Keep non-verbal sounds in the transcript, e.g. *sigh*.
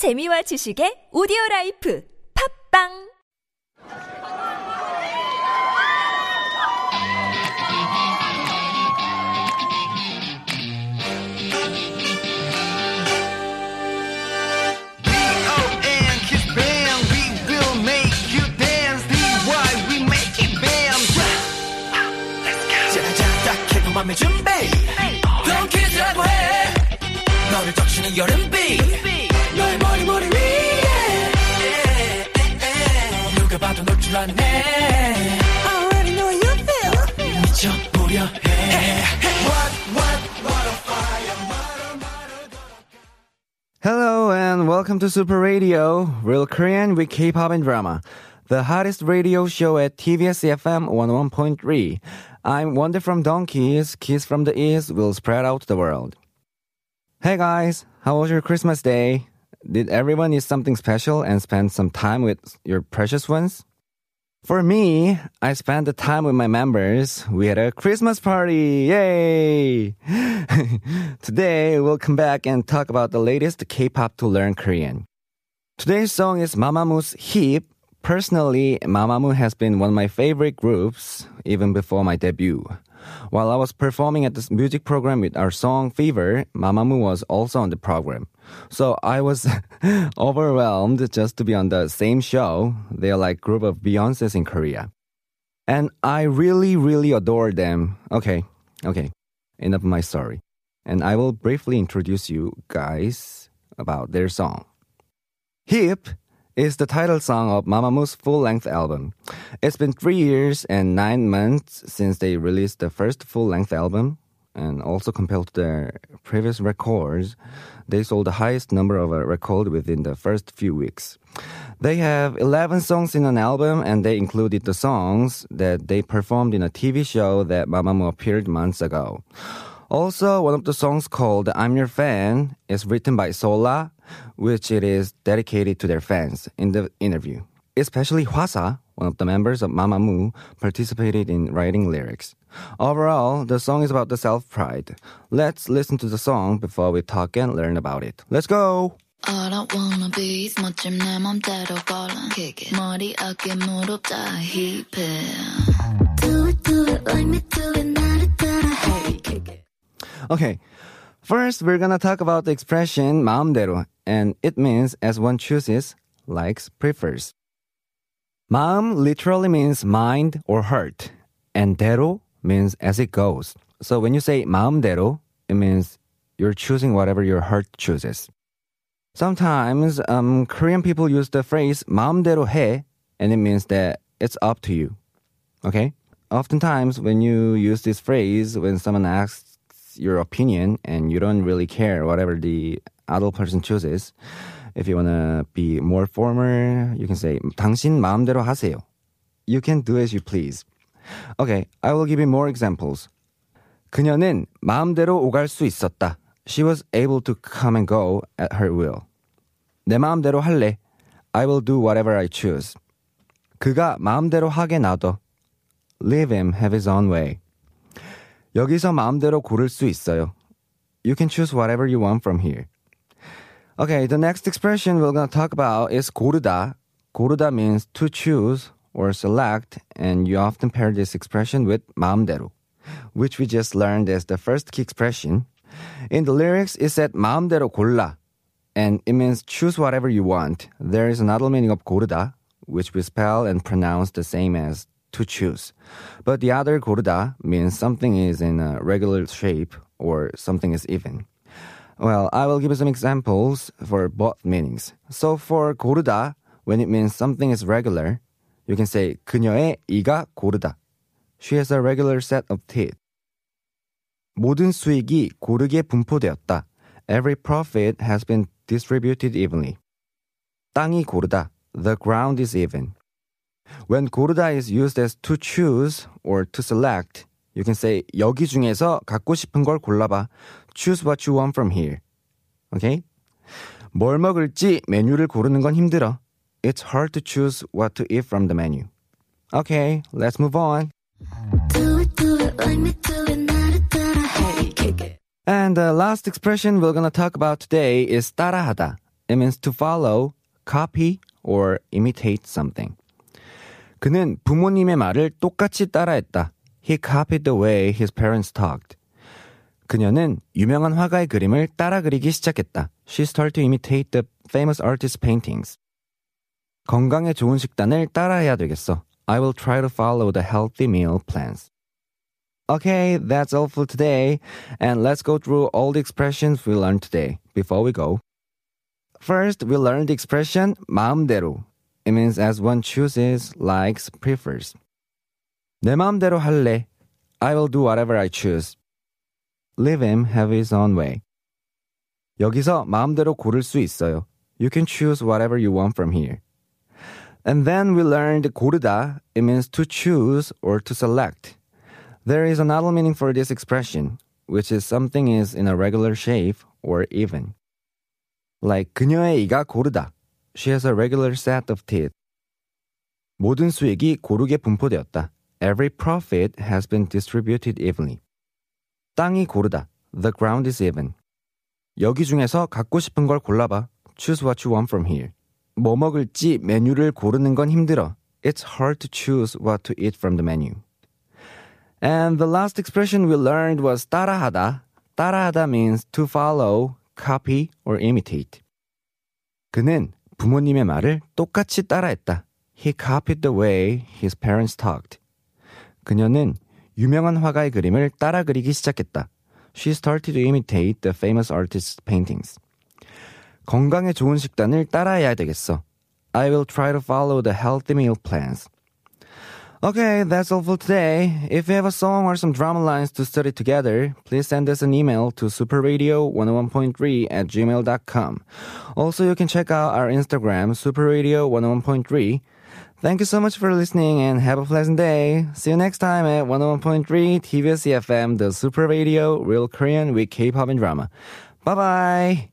재미와 지식의 오디오 라이프 팝빵! 준비 Don't 해 너를 적시는 여름비 already know you feel. 해. What, what, what a fire. Hello and welcome to Super Radio, Real Korean with K-pop and Drama, the hottest radio show at TBS FM 101.3. I'm Wondae from DONGKIZ, Kiss from the East will spread out the world. Hey guys, how was your Christmas day? Did everyone eat something special and spend some time with your precious ones? For me, I spent the time with my members. We had a Christmas party. Yay! *laughs* Today, we'll come back and talk about the latest K-pop to learn Korean. Today's song is Mamamoo Hip. Personally, Mamamoo has been one of my favorite groups even before my debut. While I was performing at this music program with our song Fever, Mamamoo was also on the program. So I was *laughs* overwhelmed just to be on the same show. They are like group of Beyonces in Korea. And I really, really adore them. Okay, okay. Enough of my story. And I will briefly introduce you guys about their song. Hip is the title song of Mamamoo's full-length album. It's been three years and nine months since they released the first full-length album, and also compared to their previous records, they sold the highest number of a record within the first few weeks. They have 11 songs in an album, and they included the songs that they performed in a TV show that Mamamoo appeared months ago. Also, one of the songs called I'm Your Fan is written by Solar, which it is dedicated to their fans in the interview. Especially Hwasa, one of the members of Mamamoo, participated in writing lyrics. Overall, the song is about the self-pride. Let's listen to the song before we talk and learn about it. Let's go! All I wanna be is 멋짐 내 맘대로 걸어 머리 어깨 무릎 다 힙해 Do it do it like me do it 나를 따라 hey Okay, first we're gonna talk about the expression 마음대로, and it means as one chooses, likes, prefers. 마음 literally means mind or heart, and 대로 means as it goes. So when you say 마음대로, it means you're choosing whatever your heart chooses. Sometimes um, Korean people use the phrase 마음대로 해, and it means that it's up to you. Okay? Oftentimes, when you use this phrase, when someone asks your opinion and you don't really care whatever the other person chooses, if you want to be more formal, you can say 당신 마음대로 하세요. You can do as you please. Okay, I will give you more examples. 그녀는 마음대로 오갈 수 있었다. She was able to come and go at her will. 내 마음대로 할래. I will do whatever I choose. 그가 마음대로 하게 놔둬. Leave him have his own way. 여기서 마음대로 고를 수 있어요. You can choose whatever you want from here. Okay, the next expression we're going to talk about is 고르다. 고르다 means to choose or select, and you often pair this expression with 마음대로, which we just learned as the first key expression. In the lyrics, it said 마음대로 골라, and it means choose whatever you want. There is another meaning of 고르다, which we spell and pronounce the same as to choose. But the other 고르다 means something is in a regular shape or something is even. Well, I will give you some examples for both meanings. So for 고르다, when it means something is regular, you can say 그녀의 이가 고르다. She has a regular set of teeth. 모든 수익이 고르게 분포되었다. Every profit has been distributed evenly. 땅이 고르다. The ground is even. When 고르다 is used as to choose or to select, you can say 여기 중에서 갖고 싶은 걸 골라봐. Choose what you want from here. Okay? 뭘 먹을지 메뉴를 고르는 건 힘들어. It's hard to choose what to eat from the menu. Okay, let's move on. And the last expression we're gonna talk about today is 따라하다. It means to follow, copy, or imitate something. 그는 부모님의 말을 똑같이 따라했다. He copied the way his parents talked. 그녀는 유명한 화가의 그림을 따라 그리기 시작했다. She started to imitate the famous artist's paintings. 건강에 좋은 식단을 따라해야 되겠어. I will try to follow the healthy meal plans. Okay, that's all for today. And let's go through all the expressions we learned today before we go. First, we learned the expression 마음대로. It means as one chooses, likes, prefers. 내 마음대로 할래. I will do whatever I choose. Leave him have his own way. 여기서 마음대로 고를 수 있어요. You can choose whatever you want from here. And then we learned 고르다. It means to choose or to select. There is another meaning for this expression, which is something is in a regular shape or even. Like 그녀의 이가 고르다. She has a regular set of teeth. 모든 수익이 고르게 분포되었다. Every profit has been distributed evenly. 땅이 고르다. The ground is even. 여기 중에서 갖고 싶은 걸 골라봐. Choose what you want from here. 뭐 먹을지 메뉴를 고르는 건 힘들어. It's hard to choose what to eat from the menu. And the last expression we learned was 따라하다. 따라하다 means to follow, copy, or imitate. 그는 부모님의 말을 똑같이 따라했다. He copied the way his parents talked. 그녀는 유명한 화가의 그림을 따라 그리기 시작했다. She started to imitate the famous artist's paintings. 건강에 좋은 식단을 따라해야 되겠어. I will try to follow the healthy meal plans. Okay, that's all for today. If you have a song or some drama lines to study together, please send us an email to superradio101.3 at gmail.com. Also, you can check out our Instagram, superradio101.3. Thank you so much for listening and have a pleasant day. See you next time at 101.3 TBS EFM, the Super Radio, Real Korean with K-pop and drama. Bye bye.